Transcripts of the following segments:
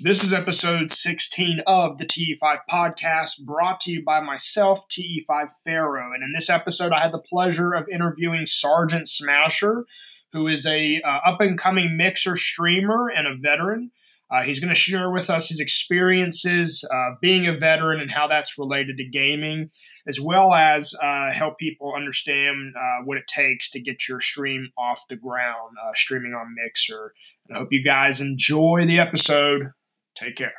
This is episode 16 of the TE5 podcast, brought to you by myself, TE5 Pharaoh. And in this episode, I had the pleasure of interviewing Sergeant Smasher, who is a uh, up and coming mixer streamer and a veteran. Uh, he's going to share with us his experiences uh, being a veteran and how that's related to gaming, as well as uh, help people understand uh, what it takes to get your stream off the ground, uh, streaming on Mixer. And I hope you guys enjoy the episode. Take care.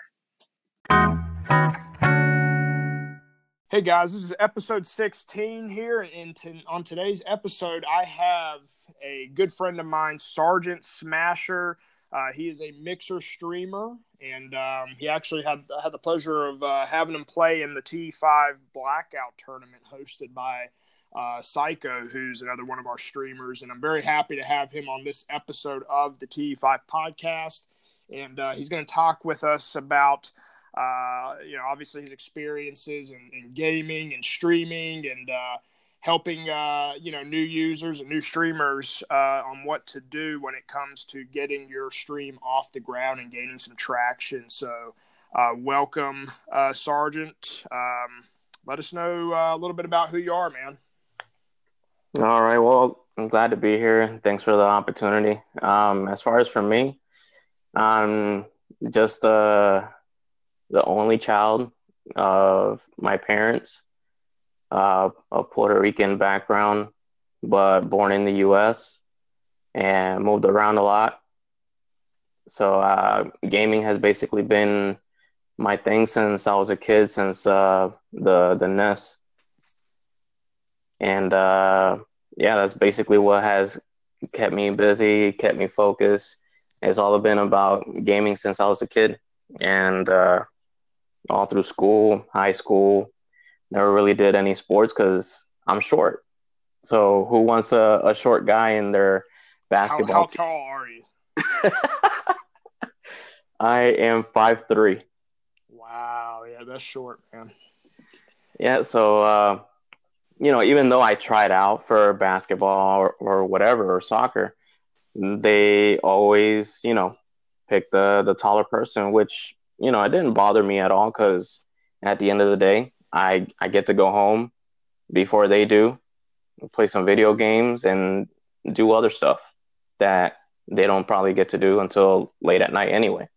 Hey guys, this is episode 16 here. And on today's episode, I have a good friend of mine, Sergeant Smasher. Uh, he is a mixer streamer, and um, he actually had had the pleasure of uh, having him play in the T5 Blackout tournament hosted by uh, Psycho, who's another one of our streamers. And I'm very happy to have him on this episode of the T5 podcast and uh, he's going to talk with us about uh, you know obviously his experiences in, in gaming and streaming and uh, helping uh, you know new users and new streamers uh, on what to do when it comes to getting your stream off the ground and gaining some traction. So uh, welcome, Sergeant. Um, let us know a little bit about who you are, man. All right. Well, I'm glad to be here. Thanks for the opportunity. Um, as far as for me, I'm just uh, the only child of my parents, uh, a Puerto Rican background, but born in the U.S. and moved around a lot. So uh, gaming has basically been my thing since I was a kid, since uh, the the NES, and uh, yeah, that's basically what has kept me busy, kept me focused, it's all been about gaming since I was a kid, and uh, all through school, high school, never really did any sports because I'm short. So who wants a, a short guy in their basketball? How, how tall are you? I am five three. Wow, yeah, that's short, man. Yeah, so uh, you know, even though I tried out for basketball or, or whatever or soccer, they always, you know, pick the the taller person, which you know it didn't bother me at all because at the end of the day, I I get to go home before they do, play some video games and do other stuff that they don't probably get to do until late at night anyway.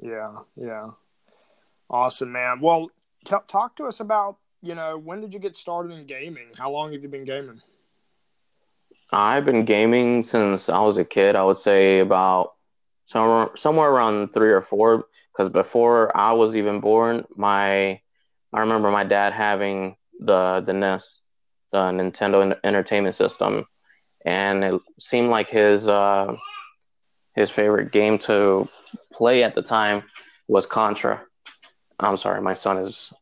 Yeah, yeah, awesome, man. Well, t- talk to us about you know when did you get started in gaming? How long have you been gaming? I've been gaming since I was a kid. I would say about somewhere somewhere around three or four. Because before I was even born, my I remember my dad having the the NES, the Nintendo Entertainment System, and it seemed like his uh, his favorite game to play at the time was Contra. I'm sorry, my son is.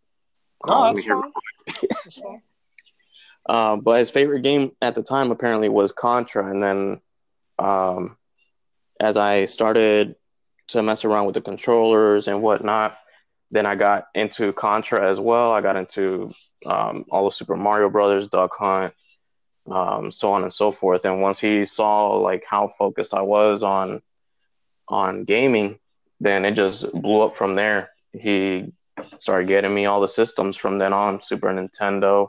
Oh, that's fine. that's fine. Uh, but his favorite game at the time apparently was Contra, and then um, as I started to mess around with the controllers and whatnot, then I got into Contra as well. I got into um, all the Super Mario Brothers, Duck Hunt, um, so on and so forth. And once he saw like how focused I was on on gaming, then it just blew up from there. He started getting me all the systems from then on: Super Nintendo,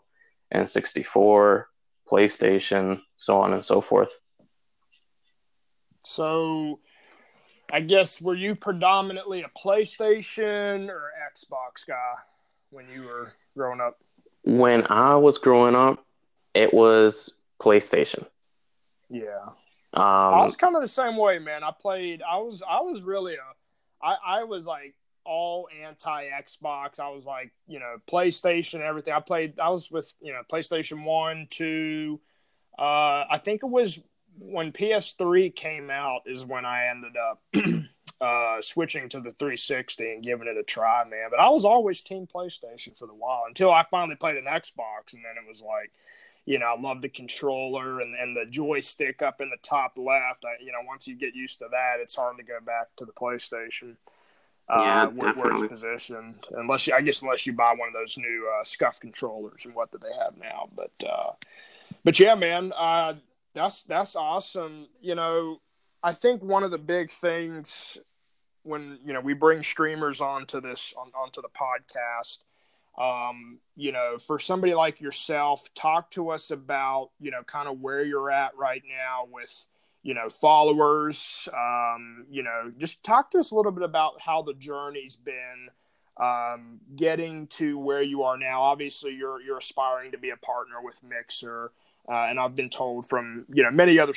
N64, PlayStation, so on and so forth. So, I guess were you predominantly a PlayStation or Xbox guy when you were growing up? When I was growing up, it was PlayStation. Yeah. Um, I was kind of the same way, man. I played. I was. I was really a. I. I was like all anti Xbox. I was like, you know, PlayStation, everything. I played. I was with you know PlayStation One, Two. Uh, I think it was when PS3 came out is when I ended up uh, switching to the 360 and giving it a try, man. But I was always Team PlayStation for the while until I finally played an Xbox, and then it was like, you know, I love the controller and, and the joystick up in the top left. I, you know, once you get used to that, it's hard to go back to the PlayStation uh, yeah, where, where it's positioned. Unless you, I guess, unless you buy one of those new uh, SCUF controllers and what do they have now. But, uh, but yeah, man, uh, That's that's awesome. You know, I think one of the big things when you know we bring streamers onto this on, onto the podcast um, you know for somebody like yourself talk to us about you know kind of where you're at right now with you know followers. Um, you know just talk to us a little bit about how the journey's been um, getting to where you are now. Obviously you're you're aspiring to be a partner with mixer uh, and i've been told from you know many other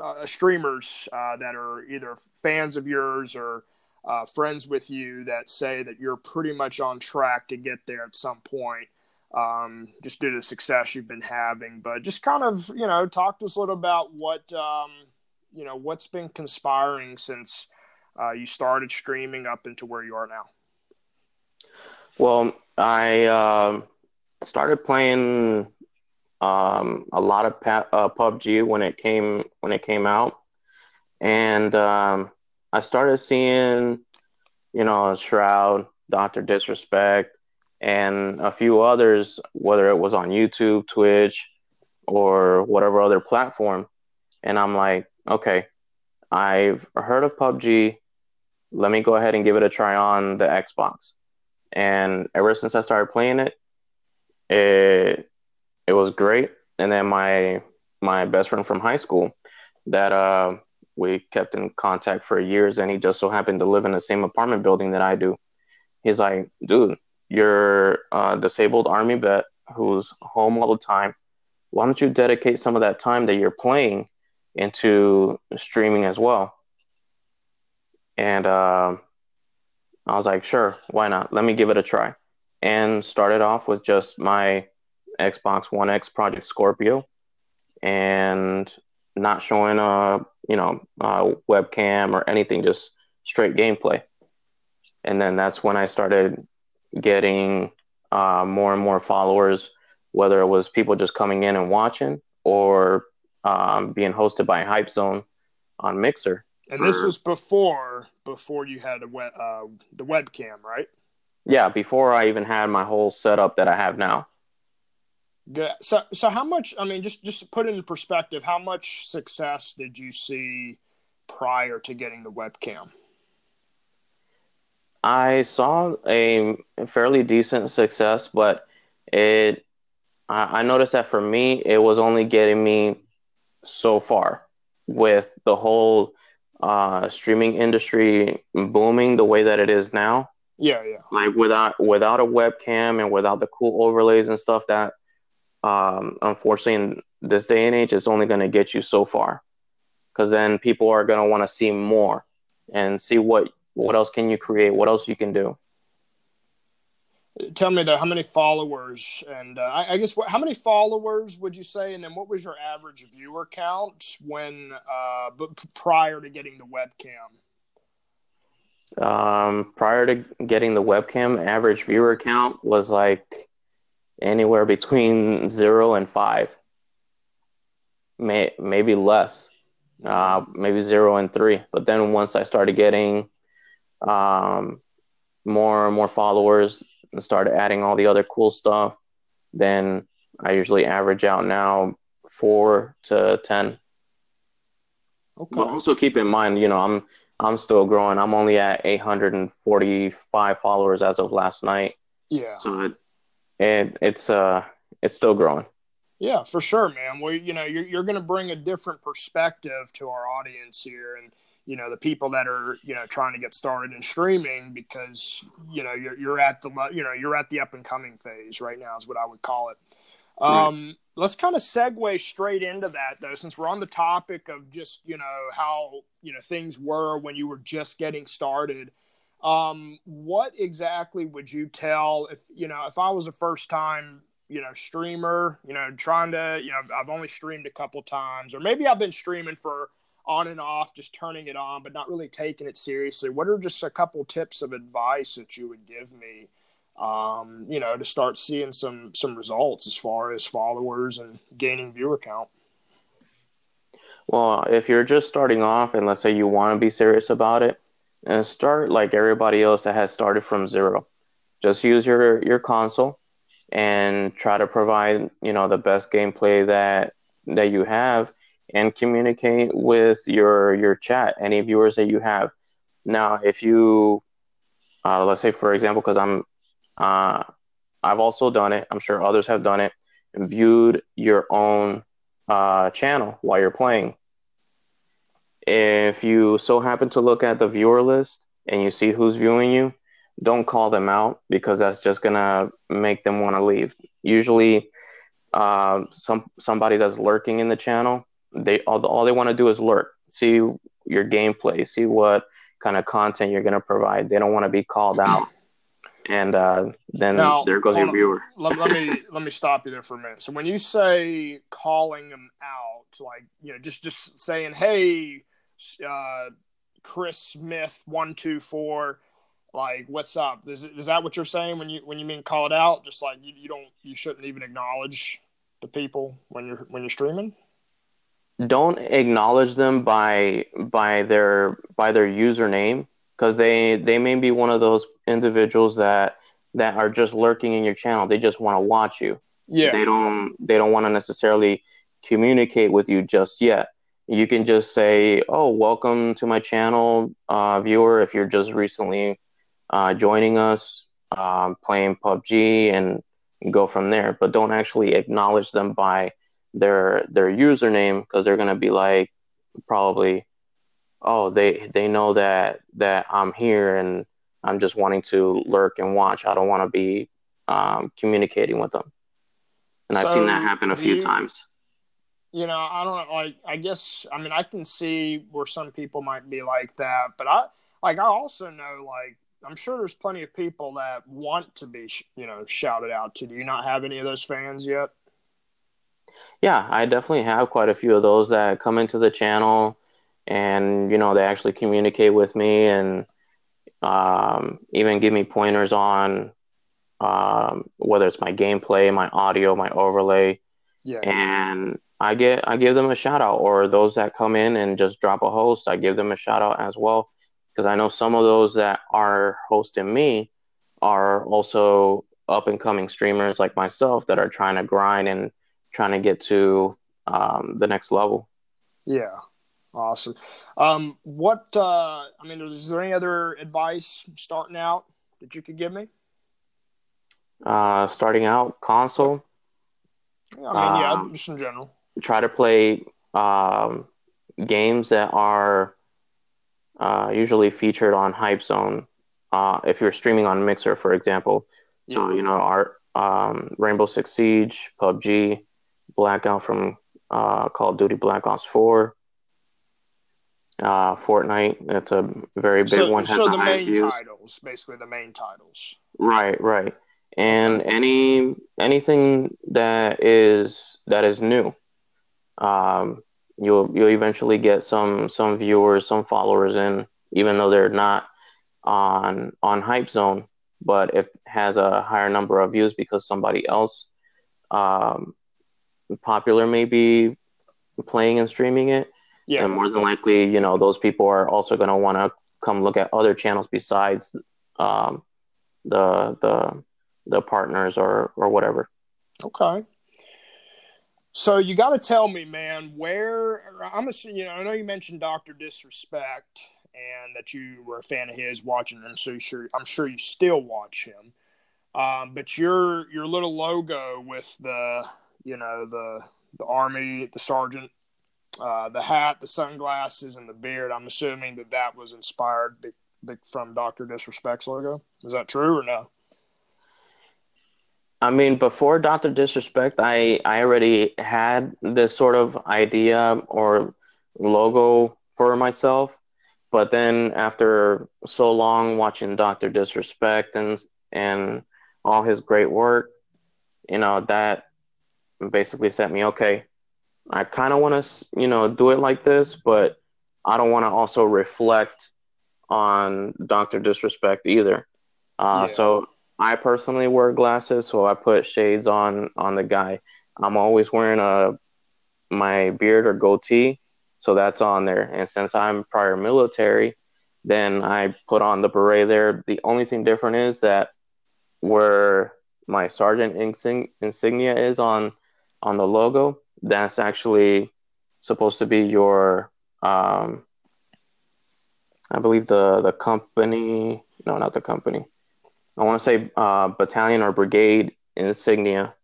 uh, streamers uh, that are either fans of yours or uh, friends with you that say that you're pretty much on track to get there at some point, um, just due to the success you've been having. But just kind of, you know, talk to us a little about what, um, you know, what's been conspiring since uh, you started streaming up into where you are now. Well, I um, started playing um, a lot of pa- uh, PUBG when it came when it came out, and um, I started seeing, you know, Shroud, Doctor Disrespect, and a few others, whether it was on YouTube, Twitch, or whatever other platform, and I'm like, okay, I've heard of PUBG. Let me go ahead and give it a try on the Xbox. And ever since I started playing it, it it was great. And then my my best friend from high school that uh, we kept in contact for years, and he just so happened to live in the same apartment building that I do. He's like, dude, you're a disabled army vet who's home all the time. Why don't you dedicate some of that time that you're playing into streaming as well? And uh, I was like, sure, why not? Let me give it a try. And started off with just my Xbox One X Project Scorpio and not showing a you know a webcam or anything, just straight gameplay. And then that's when I started getting uh, more and more followers, whether it was people just coming in and watching or um, being hosted by Hype Zone on Mixer. And this was before before you had a web, uh, the webcam, right? Yeah, before I even had my whole setup that I have now. Good. So, so how much? I mean, just just to put it in perspective, how much success did you see prior to getting the webcam? I saw a fairly decent success, but it. I, I noticed that for me, it was only getting me so far with the whole uh, streaming industry booming the way that it is now. Yeah, yeah. Like without without a webcam and without the cool overlays and stuff that um, unfortunately, in this day and age, it's only going to get you so far, because then people are going to want to see more and see what what else can you create, what else you can do. Tell me though, how many followers, and uh, I, I, guess what, how many followers would you say, and then what was your average viewer count when uh, prior to getting the webcam? Um, prior to getting the webcam, average viewer count was like anywhere between zero and five, may, maybe less, uh, maybe zero and three. But then once I started getting um, more and more followers and started adding all the other cool stuff, then I usually average out now four to ten. Okay. But also keep in mind, you know, I'm I'm still growing. I'm only at 845 followers as of last night. Yeah. So it, and it's uh it's still growing. Yeah, for sure, man. Well, you know, you're you're going to bring a different perspective to our audience here, and you know the people that are you know trying to get started in streaming because you know you're you're at the you know you're at the up and coming phase right now is what I would call it. Um, right. Let's kind of segue straight into that though, since we're on the topic of just you know how you know things were when you were just getting started. Um, what exactly would you tell if you know if I was a first time you know streamer, you know trying to you know I've only streamed a couple times, or maybe I've been streaming for on and off, just turning it on, but not really taking it seriously. What are just a couple tips of advice that you would give me? Um, you know, to start seeing some some results as far as followers and gaining viewer count. Well, if you're just starting off, and let's say you want to be serious about it, and start like everybody else that has started from zero. Just use your your console and try to provide you know the best gameplay that that you have and communicate with your your chat, any viewers that you have. Now, if you, uh, let's say for example, because I'm, uh, I've also done it. I'm sure others have done it. Viewed your own uh, channel while you're playing. If you so happen to look at the viewer list and you see who's viewing you, don't call them out because that's just gonna make them want to leave. Usually, uh, some somebody that's lurking in the channel, they all, all they want to do is lurk, see your gameplay, see what kind of content you're gonna provide. They don't want to be called out, and uh, then now, there goes your viewer. let, let me let me stop you there for a minute. So when you say calling them out, like you know, just just saying, hey. Uh, Chris Smith one two four. Like what's up? Is, is that what you're saying when you when you mean call it out? Just like you, you don't you shouldn't even acknowledge the people when you're when you're streaming? Don't acknowledge them by by their by their username because they they may be one of those individuals that that are just lurking in your channel. They just want to watch you. Yeah. They don't they don't want to necessarily communicate with you just yet you can just say oh welcome to my channel uh, viewer if you're just recently uh, joining us, um, playing PUBG, and go from there. But don't actually acknowledge them by their their username because they're gonna be like probably, oh they they know that that I'm here and I'm just wanting to lurk and watch. I don't want to be um, communicating with them. And so I've seen that happen a few you, times. You know, I don't like. I guess I mean I can see where some people might be like that, but I like I also know like I'm sure there's plenty of people that want to be, you know, shouted out to. Do you not have any of those fans yet? Yeah, I definitely have quite a few of those that come into the channel, and you know, they actually communicate with me and um, even give me pointers on um, whether it's my gameplay, my audio, my overlay. Yeah. And I get I give them a shout out, or those that come in and just drop a host, I give them a shout out as well because I know some of those that are hosting me are also up and coming streamers like myself that are trying to grind and trying to get to um, the next level. Yeah, awesome. Um, what uh, I mean, is there any other advice starting out that you could give me? Uh, starting out console. I mean, yeah, um, just in general. Try to play um, games that are uh, usually featured on Hype Zone. Uh, if you're streaming on Mixer, for example, yeah. so you know our um, Rainbow Six Siege, PUBG, Blackout from uh, Call of Duty Black Ops Four, uh, Fortnite. That's a very big so, one. Has so the, the main views. titles, basically the main titles. Right, right, and any anything that is that is new. Um, you'll you'll eventually get some some viewers, some followers in, even though they're not on on Hype Zone, but if has a higher number of views because somebody else um, popular may be playing and streaming it, yeah, and more than likely, you know, those people are also going to want to come look at other channels besides um, the the the partners or or whatever. Okay. So you got to tell me, man, where I'm assuming. You know, I know you mentioned Doctor Disrespect and that you were a fan of his, watching him. So sure, I'm sure you still watch him. Um, but your your little logo with the you know the the army, the sergeant, uh, the hat, the sunglasses, and the beard. I'm assuming that that was inspired from Doctor Disrespect's logo. Is that true or no? I mean, before Doctor Disrespect, I I already had this sort of idea or logo for myself, but then after so long watching Doctor Disrespect and and all his great work, you know that basically set me okay. I kind of want to you know do it like this, but I don't want to also reflect on Doctor Disrespect either. Uh, yeah. So I personally wear glasses, so I put shades on on the guy. I'm always wearing a my beard or goatee, so that's on there. And since I'm prior military, then I put on the beret there. The only thing different is that where my sergeant insignia is on on the logo, that's actually supposed to be your, um, I believe the the company. No, not the company. I want to say uh, battalion or brigade insignia.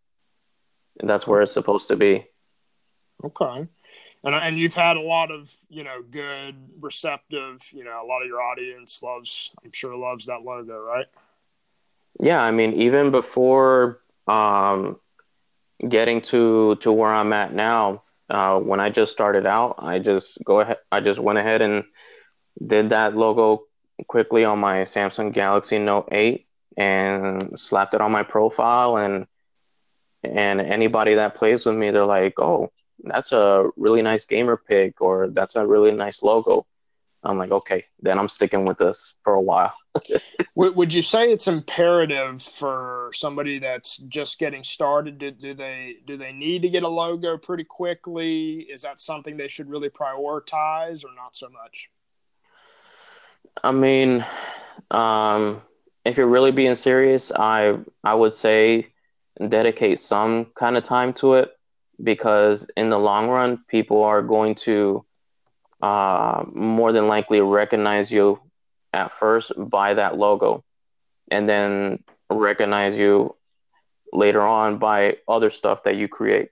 And that's where it's supposed to be. Okay. And, and you've had a lot of you know good receptive you know a lot of your audience loves i'm sure loves that logo right yeah i mean even before um, getting to to where i'm at now uh, when i just started out i just go ahead i just went ahead and did that logo quickly on my samsung galaxy note 8 and slapped it on my profile and and anybody that plays with me they're like oh that's a really nice gamer pic or that's a really nice logo. I'm like okay then i'm sticking with this for a while. Would you say it's imperative for somebody that's just getting started? Do, do they do they need to get a logo pretty quickly? Is that something they should really prioritize or not so much? I mean um if you're really being serious, I I would say dedicate some kind of time to it because in the long run, people are going to uh, more than likely recognize you at first by that logo, and then recognize you later on by other stuff that you create.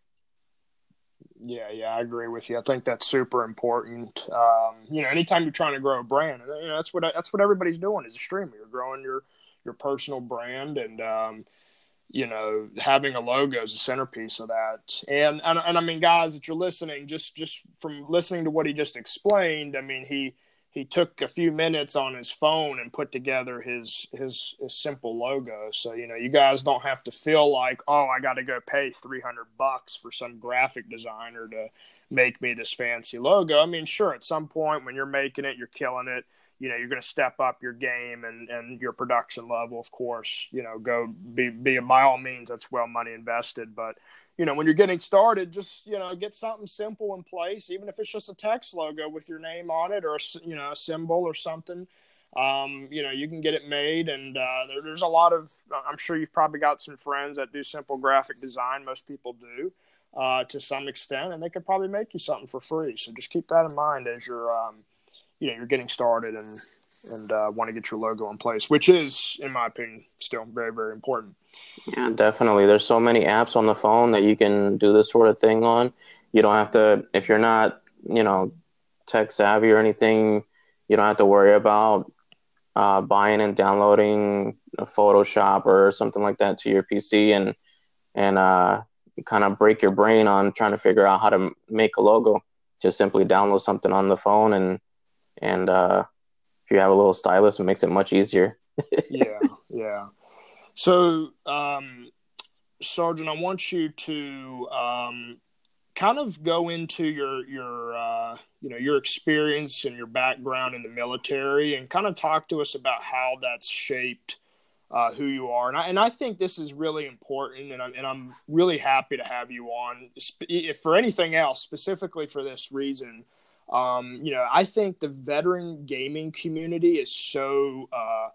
Yeah, yeah, I agree with you. I think that's super important. Um, you know, anytime you're trying to grow a brand, you know, that's what that's what everybody's doing as a streamer. You're growing your your personal brand and um, you know having a logo is a centerpiece of that. And, and and i mean guys that you're listening just just from listening to what he just explained i mean he he took a few minutes on his phone and put together his his, his simple logo. So you know you guys don't have to feel like oh i got to go pay 300 bucks for some graphic designer to make me this fancy logo. I mean sure at some point when you're making it you're killing it you know you're going to step up your game and and your production level of course you know go be be by all means that's well money invested. But you know when you're getting started just you know get something simple in place even if it's just a text logo with your name on it or you know a symbol or something um, you know you can get it made. And uh, there, there's a lot of i'm sure you've probably got some friends that do simple graphic design most people do uh, to some extent and they could probably make you something for free. So just keep that in mind as you're um, you know you're getting started and and uh, want to get your logo in place, which is, in my opinion, still very very important. Yeah, definitely. There's so many apps on the phone that you can do this sort of thing on. You don't have to if you're not you know tech savvy or anything. You don't have to worry about uh, buying and downloading Photoshop or something like that to your PC and and uh, kind of break your brain on trying to figure out how to make a logo. Just simply download something on the phone and and uh, if you have a little stylus, it makes it much easier. yeah, yeah. So, um, Sergeant, I want you to um, kind of go into your your uh, you know your experience and your background in the military, and kind of talk to us about how that's shaped uh, who you are. And I, and I think this is really important, and I'm, and I'm really happy to have you on. If for anything else, specifically for this reason, um, you know, I think the veteran gaming community is so uh,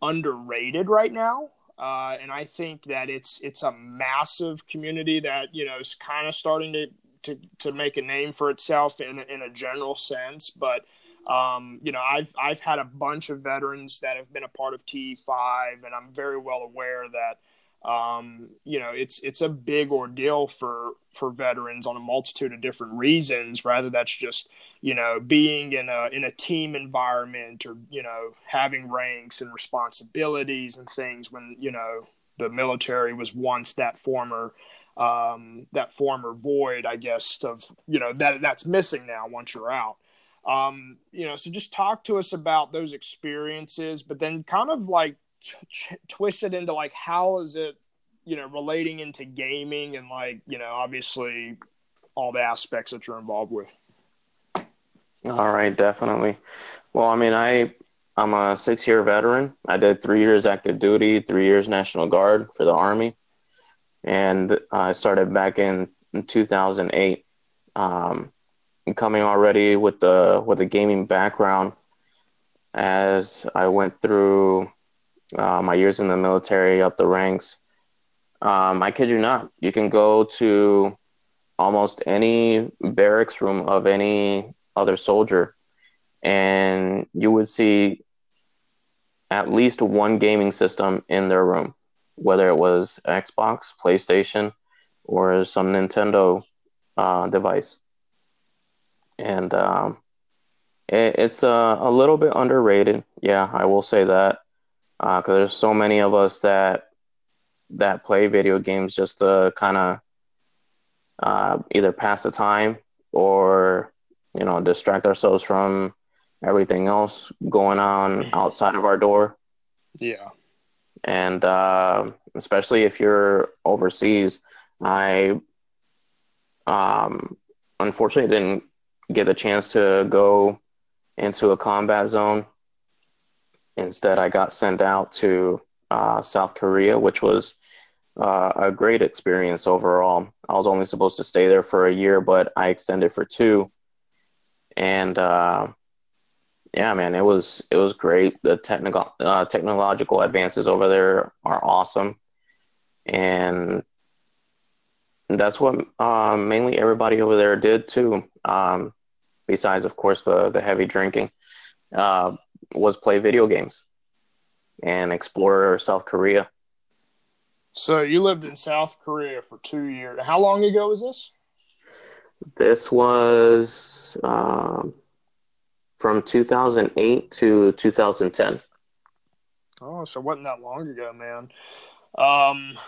underrated right now. Uh, and I think that it's it's a massive community that you know is kind of starting to, to to make a name for itself in in a general sense. But um, you know, I've I've had a bunch of veterans that have been a part of T5, and I'm very well aware that um, you know it's it's a big ordeal for for veterans on a multitude of different reasons rather that's just you know being in a in a team environment or you know having ranks and responsibilities and things when you know the military was once that former um, that former void i guess of you know that that's missing now once you're out. Um, you know so just talk to us about those experiences but then kind of like t- twist it into like how is it you know relating into gaming and like you know obviously all the aspects that you're involved with? All right definitely. Well i mean i i'm a six year veteran. I did three years active duty three years national guard for the army and i started back in, in 2008 um, coming already with the with a gaming background as i went through uh, my years in the military, up the ranks. Um, I kid you not. You can go to almost any barracks room of any other soldier, and you would see at least one gaming system in their room, whether it was Xbox, PlayStation, or some Nintendo uh, device. And um, it, it's uh, a little bit underrated. Yeah, I will say that because uh, there's so many of us that that play video games just to kind of uh, either pass the time or you know distract ourselves from everything else going on outside of our door. Yeah, and uh, especially if you're overseas, I um, unfortunately didn't get a chance to go into a combat zone. Instead, I got sent out to uh, South Korea, which was uh, a great experience overall. I was only supposed to stay there for a year, but I extended for two. And uh, yeah, man, it was it was great. The technical uh, technological advances over there are awesome, and that's what uh, mainly everybody over there did too. Um, besides, of course, the the heavy drinking, uh, was play video games and explore South Korea. So you lived in South Korea for two years. How long ago was this? This was um, from 2008 to 2010. Oh, so wasn't that long ago, man. Um,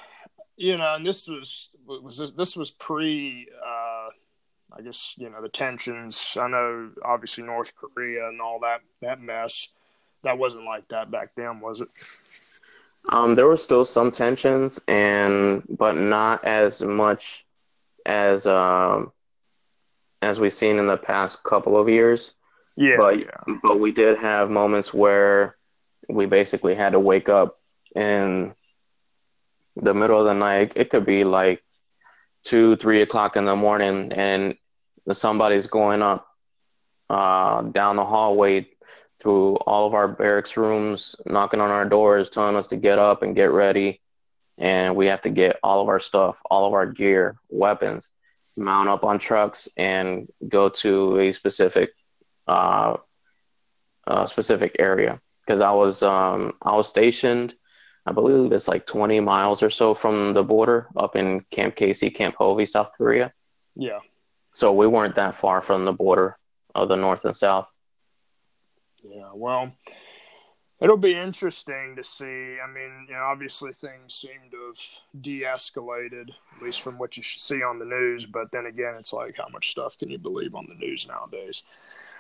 you know, and this was was this, this was pre, uh, I guess you know the tensions. I know, obviously North Korea and all that that mess. That wasn't like that back then, was it? Um, there were still some tensions, and but not as much as um, as we've seen in the past couple of years. Yeah, but yeah. but we did have moments where we basically had to wake up in the middle of the night. It could be like two, three o'clock in the morning, and somebody's going up uh, down the hallway through all of our barracks rooms, knocking on our doors, telling us to get up and get ready. And we have to get all of our stuff, all of our gear, weapons, mount up on trucks, and go to a specific, uh, specific area. Because I was, um, I was stationed, I believe it's like 20 miles or so from the border, up in Camp Casey, Camp Hovey, South Korea. Yeah. So we weren't that far from the border of the North and South. Yeah, well, it'll be interesting to see. I mean, you know, obviously things seem to have de-escalated, at least from what you see on the news. But then again, it's like, how much stuff can you believe on the news nowadays?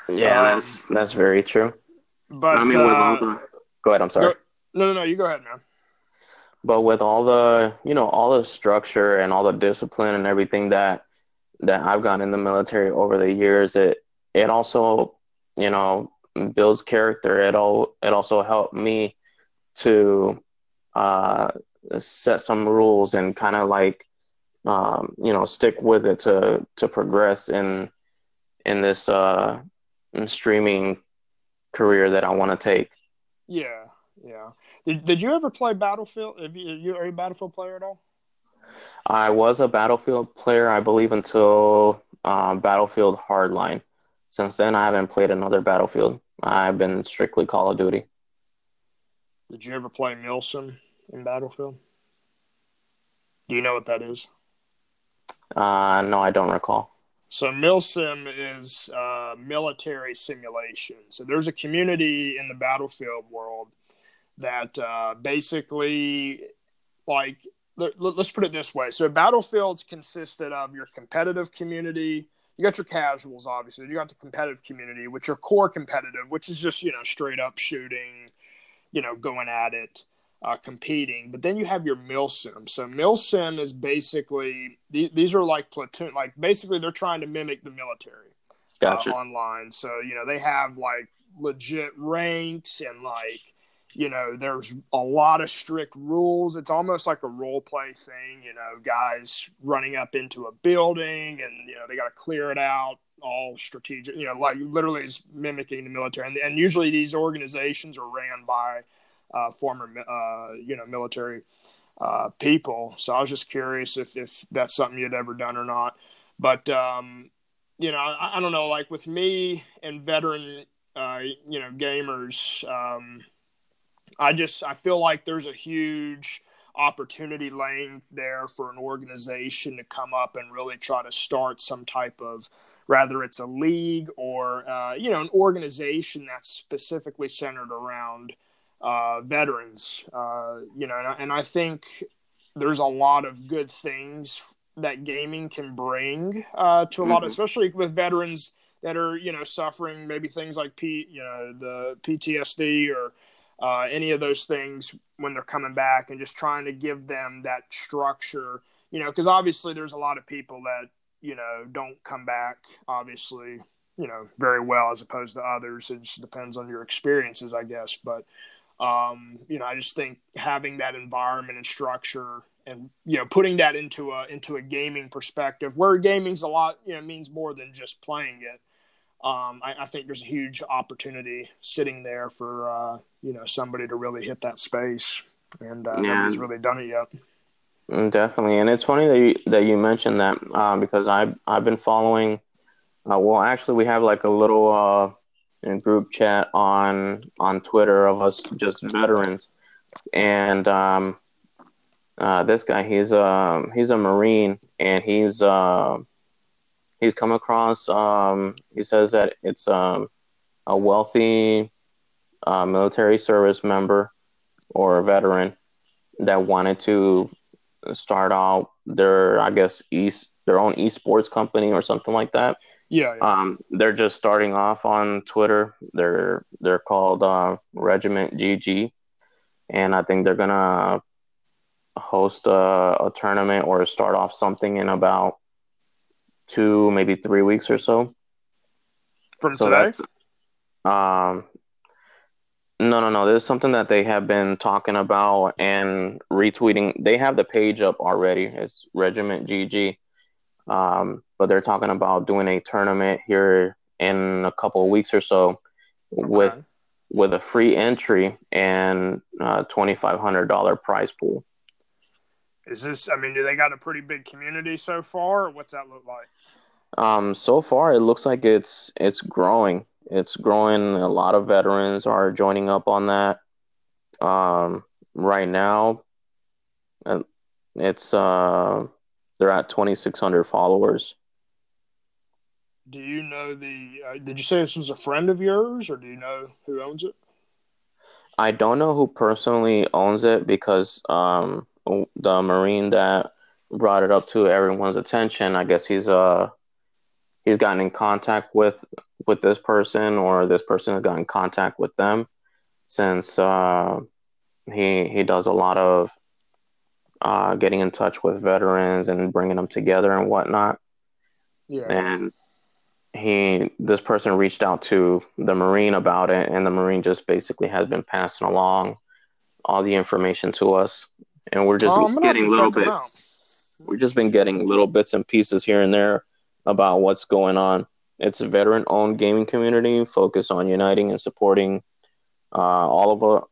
Yeah, um, that's that's very true. But I mean, uh, with all the go ahead. I'm sorry. No, no, no. You go ahead, man. But with all the, you know, all the structure and all the discipline and everything that that I've gotten in the military over the years, it it also, you know, builds character. It all it also helped me to uh, set some rules and kind of like um, you know stick with it to to progress in in this uh, streaming career that I want to take. Yeah, yeah. Did, did you ever play Battlefield? You, you are you a Battlefield player at all? I was a Battlefield player, I believe, until uh, Battlefield Hardline. Since then, I haven't played another Battlefield. I've been strictly Call of Duty. Did you ever play Milsim in Battlefield? Do you know what that is? Uh, no, I don't recall. So Milsim is uh, military simulation. So there's a community in the Battlefield world that uh, basically, like, let, us put it this way. So Battlefields consisted of your competitive community – you got your casuals, obviously. You got the competitive community, which are core competitive, which is just you know straight up shooting, you know, going at it, uh, competing. But then you have your milsim. So milsim is basically these are like platoon, like basically they're trying to mimic the military. Uh, gotcha. Uh, online. So you know they have like legit ranks and like you know, there's a lot of strict rules. It's almost like a role play thing, you know, guys running up into a building and, you know, they got to clear it out, all strategic, you know, like literally is mimicking the military. And, and usually these organizations are ran by uh, former, uh, you know, military uh, people. So I was just curious if, if that's something you'd ever done or not. But um, you know, I, I, don't know. Like with me and veteran, uh, you know, gamers, um, I just I feel like there's a huge opportunity laying there for an organization to come up and really try to start some type of whether it's a league or uh, you know an organization that's specifically centered around uh, veterans. Uh, you know, and I, and I think there's a lot of good things that gaming can bring uh, to a lot, of, mm-hmm. especially with veterans that are you know suffering maybe things like P, you know, the PTSD or uh, any of those things when they're coming back, and just trying to give them that structure. You know, because obviously there's a lot of people that you know don't come back. Obviously, you know very well as opposed to others. It just depends on your experiences, I guess. But um, you know, I just think having that environment and structure and you know putting that into a into a gaming perspective where gaming's a lot you know means more than just playing it um, I, I, think there's a huge opportunity sitting there for uh, you know somebody to really hit that space, and uh, yeah. nobody's really done it yet. Mm, definitely, and it's funny that you that you mentioned that uh, because I've I've been following. Uh, well, actually, we have like a little uh, group chat on on Twitter of us just veterans, and um, uh, this guy he's a um, he's a Marine and he's uh, he's come across. Um, he says that it's um, a wealthy uh, military service member or a veteran that wanted to start out their, I guess, east their own esports company or something like that. Yeah, yeah. Um, they're just starting off on Twitter. They're they're called uh, Regiment GG, and I think they're gonna host a, a tournament or start off something in about two, maybe three weeks or so. From so today? That's, um, no, no, no. There's something that they have been talking about and retweeting. They have the page up already. It's Regiment GG. Um, but they're talking about doing a tournament here in a couple of weeks or so okay. with with a free entry and a twenty five hundred dollar prize pool. Is this? I mean, do they got a pretty big community so far? Or what's that look like? Um, so far, it looks like it's it's growing. It's growing. A lot of veterans are joining up on that. Um, right now, uh, it's uh, they're at twenty six hundred followers. Do you know the? Uh, did you say this was a friend of yours, or do you know who owns it? I don't know who personally owns it because um, the marine that brought it up to everyone's attention. I guess he's uh he's gotten in contact with with this person or this person has gotten in contact with them since uh, he he does a lot of uh, getting in touch with veterans and bringing them together and whatnot. Yeah. And he this person reached out to the marine about it and the marine just basically has been passing along all the information to us and we're just oh, getting little bit we've just been getting little bits and pieces here and there about what's going on. It's a veteran owned gaming community focused on uniting and supporting uh, all of uh,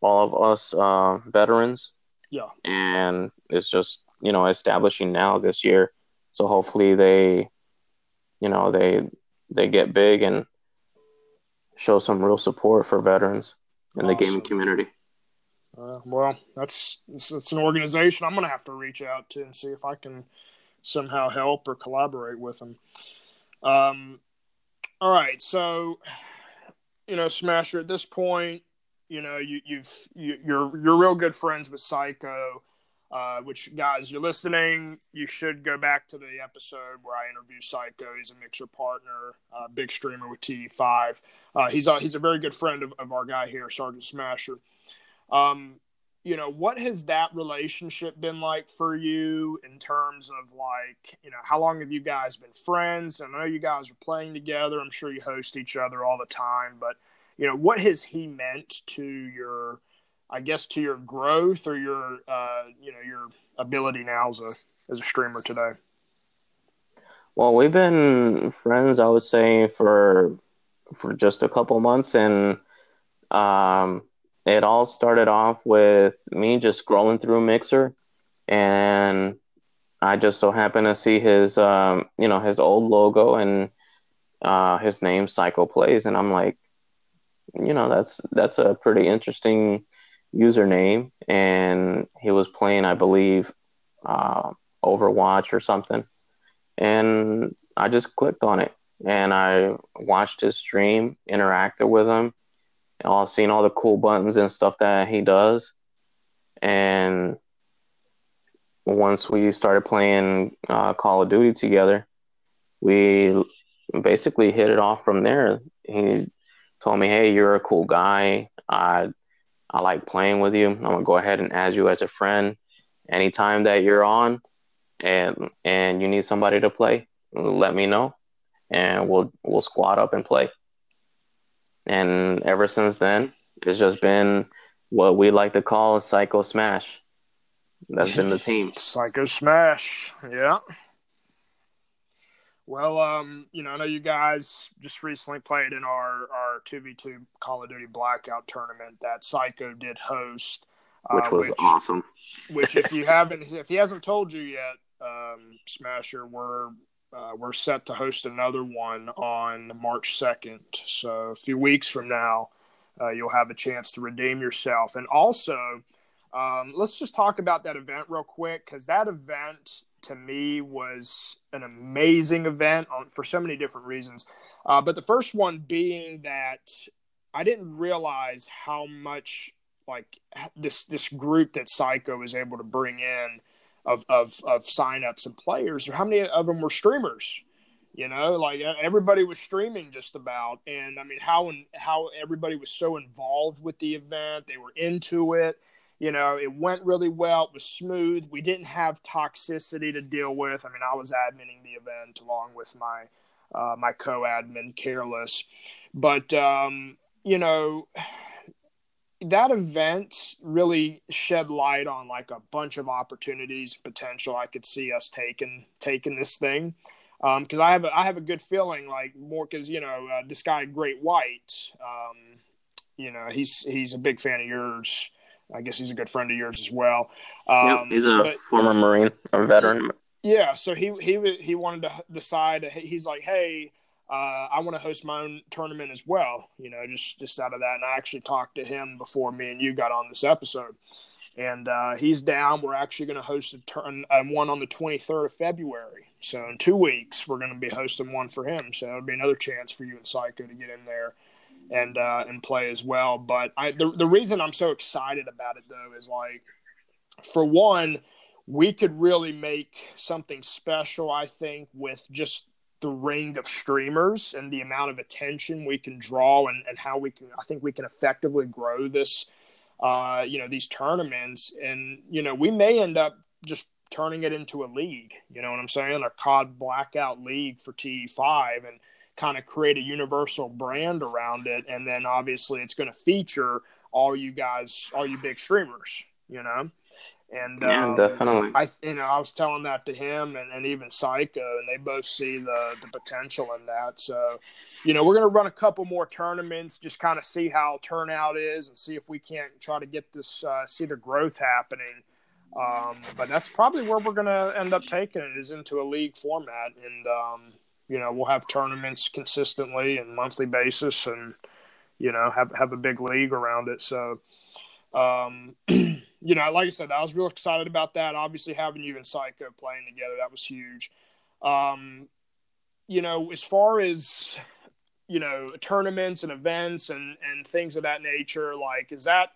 all of us uh, veterans. Yeah. And it's just, you know, establishing now this year. So hopefully they you know, they they get big and show some real support for veterans in awesome. the gaming community. Uh, well, that's it's, an organization I'm going to have to reach out to and see if I can somehow help or collaborate with them. Um, all right, so you know, Smasher, at this point, you know, you, you've you, have you you're real good friends with Psycho. Uh, which guys, you're listening, you should go back to the episode where I interview Psycho. He's a mixer partner, uh, big streamer with T5. Uh, he's a, he's a very good friend of, of our guy here, Sergeant Smasher. Um, you know what has that relationship been like for you in terms of like you know how long have you guys been friends? I know you guys are playing together. I'm sure you host each other all the time but you know what has he meant to your i guess to your growth or your uh, you know your ability now as a as a streamer today? Well we've been friends i would say for for just a couple months and um it all started off with me just scrolling through Mixer and I just so happened to see his, um, you know, his old logo and uh, his name, Psycho Plays, and I'm like, you know, that's that's a pretty interesting username. And he was playing, I believe, uh, Overwatch or something, and I just clicked on it and I watched his stream, interacted with him, all seen all the cool buttons and stuff that he does, and once we started playing uh, Call of Duty together, we basically hit it off from there. He told me, "Hey, you're a cool guy. I I like playing with you. I'm gonna go ahead and add you as a friend. Anytime that you're on, and and you need somebody to play, let me know, and we'll we'll squad up and play." And ever since then, it's just been what we like to call a psycho smash. That's been the team. Psycho Smash. Yeah. Well, um, you know, I know you guys just recently played in our our two v two Call of Duty Blackout tournament that Psycho did host, uh, which was which, awesome. which, if you haven't, if he hasn't told you yet, um, Smasher, we're uh, we're set to host another one on March second. So a few weeks from now, uh, you'll have a chance to redeem yourself, and also um, let's just talk about that event real quick because that event to me was an amazing event on, for so many different reasons. Uh, but the first one being that I didn't realize how much like this this group that Psycho was able to bring in of of of signups and players, or how many of them were streamers. You know, like everybody was streaming just about, and I mean how and how everybody was so involved with the event. They were into it you know, it went really well. It was smooth. We didn't have toxicity to deal with. I mean, I was adminning the event along with my uh, my co-admin, Careless. But um, you know, that event really shed light on like a bunch of opportunities, potential. I could see us taking taking this thing because um, I have a, I have a good feeling like more because you know uh, this guy Great White, um, you know he's he's a big fan of yours. I guess he's a good friend of yours as well. Um, yep, he's a but, former Marine, a veteran. Yeah, so he he he wanted to decide. He's like, hey, uh, I want to host my own tournament as well. You know, just just out of that. And I actually talked to him before me and you got on this episode, and uh, he's down. We're actually going to host a turn one on the 23rd of February. So in two weeks, we're going to be hosting one for him. So it'll be another chance for you and Psycho to get in there and uh, and play as well. But I, the the reason I'm so excited about it though is like, for one, we could really make something special. I think with just the ring of streamers and the amount of attention we can draw and, and how we can I think we can effectively grow this uh, you know these tournaments. And you know we may end up just turning it into a league you know what I'm saying? A COD blackout league for T5 and kind of create a universal brand around it. And then obviously it's going to feature all you guys all you big streamers you know and yeah, um, definitely. I you know i was telling that to him and, and even psycho and they both see the the potential in that. So you know we're going to run a couple more tournaments just kind of see how turnout is and see if we can't try to get this uh, see the growth happening. Um, but that's probably where we're going to end up taking it is into a league format. And um, you know, we'll have tournaments consistently and monthly basis, and you know, have have a big league around it. So, um, you know, like I said, I was real excited about that. Obviously, having you and Psycho playing together, that was huge. Um, you know, as far as you know, tournaments and events and and things of that nature, like, is that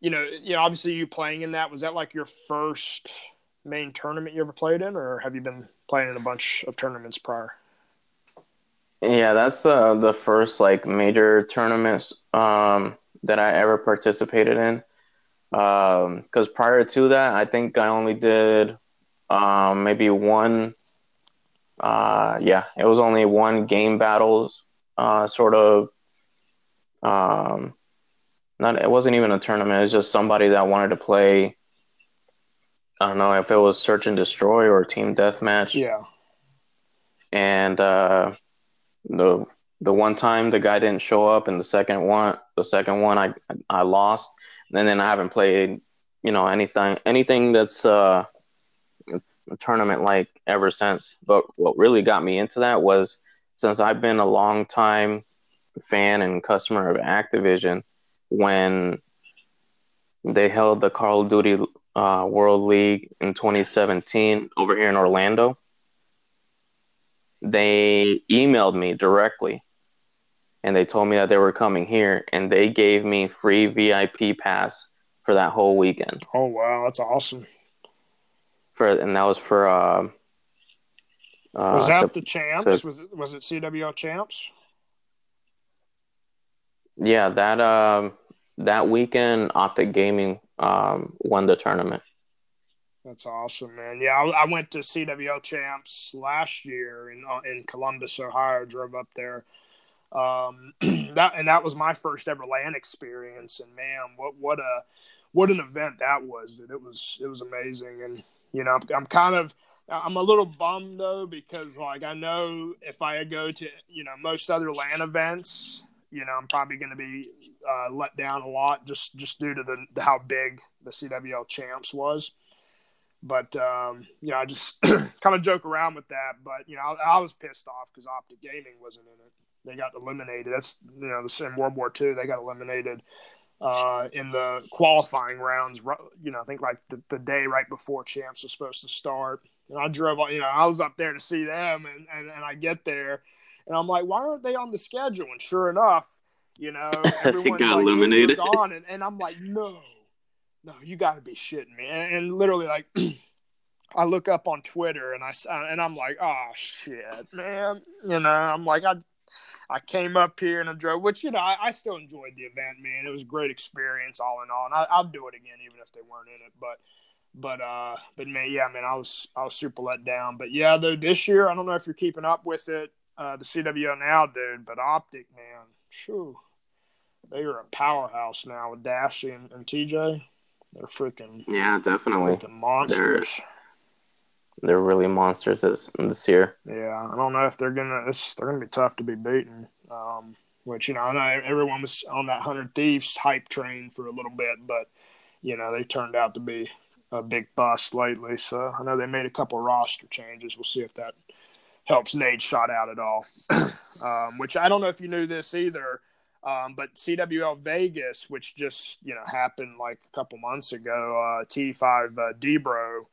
you know, you know, obviously you playing in that was that like your first main tournament you ever played in, or have you been playing in a bunch of tournaments prior? Yeah, that's the the first like major tournaments um, that I ever participated in. Because um, prior to that, I think I only did um, maybe one. Uh, yeah, it was only one GameBattles, uh, sort of. Um, not it wasn't even a tournament. It's just somebody that wanted to play. I don't know if it was search and destroy or team deathmatch. Yeah. And uh, the the one time the guy didn't show up, and the second one, the second one I I lost, and then I haven't played, you know, anything anything that's uh tournament like ever since. But what really got me into that was since I've been a long time fan and customer of Activision, when they held the Call of Duty uh, World League in 2017 over here in Orlando, they emailed me directly and they told me that they were coming here and they gave me free VIP pass for that whole weekend. Oh wow, that's awesome. For and that was for uh, uh was that to, the champs? To, was it was it CWL champs? Yeah, that um that weekend Optic Gaming um won the tournament. That's awesome, man. Yeah, I, I, went to CWL champs last year in uh, in Columbus, Ohio. Drove up there um, that and that was my first ever LAN experience, and man, what what a what an event that was! It was it was amazing, and you know, I'm, I'm kind of I'm a little bummed though because like I know if I go to you know most other LAN events, you know, I'm probably going to be uh, let down a lot just just due to the how big the CWL champs was. But um, you know, I just kind of joke around with that. But you know, I, I was pissed off because Optic Gaming wasn't in it they got eliminated. That's you know in World War II they got eliminated uh, in the qualifying rounds. You know, I think like the, the day right before champs was supposed to start. And I drove, you know, I was up there to see them, and, and, and I get there, and I'm like, why aren't they on the schedule? And sure enough, you know, everyone's got like, eliminated. On, and, and I'm like, no, no, you got to be shitting me. And, and literally, like, I look up on Twitter, and I and I'm like, oh shit, man, you know, I'm like, I I came up here and I drove, which you know I, I, still enjoyed the event, man. It was a great experience, all in all, and I, will do it again even if they weren't in it. But, but, uh, but man, yeah, man, I was I was super let down. But yeah, though this year, I don't know if you're keeping up with it, uh, the CWO now, dude. But Optic, man, shoo, they are a powerhouse now with Dashy and, and TJ. They're freaking yeah, definitely freaking monsters. They're they're really monsters this this year. Yeah, I don't know if they're gonna they're gonna be tough to be beaten. Um, which you know, I know everyone was on that hundred thieves hype train for a little bit, but you know they turned out to be a big bust lately. So I know they made a couple roster changes. We'll see if that helps Nadeshot out at all. um, which I don't know if you knew this either. Um, but CWL Vegas, which just you know happened like a couple months ago, uh, T5 uh, Debro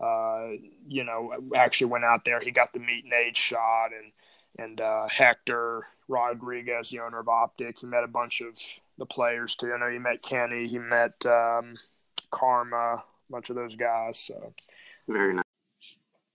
uh, you know, actually went out there. He got the meet Nadeshot, and and uh, Hector Rodriguez, the owner of Optic. He met a bunch of the players too. I know he met Kenny. He met um, Karma, a bunch of those guys. So very nice.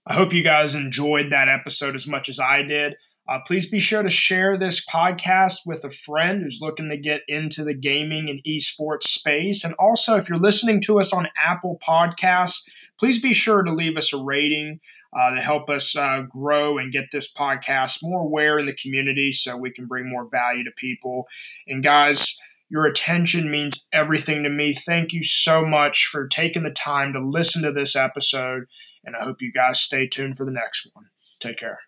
I hope you guys enjoyed that episode as much as I did. Uh, please be sure to share this podcast with a friend who's looking to get into the gaming and esports space. And also, if you're listening to us on Apple Podcasts, please be sure to leave us a rating uh, to help us uh, grow and get this podcast more aware in the community so we can bring more value to people. And guys, your attention means everything to me. Thank you so much for taking the time to listen to this episode. And I hope you guys stay tuned for the next one. Take care.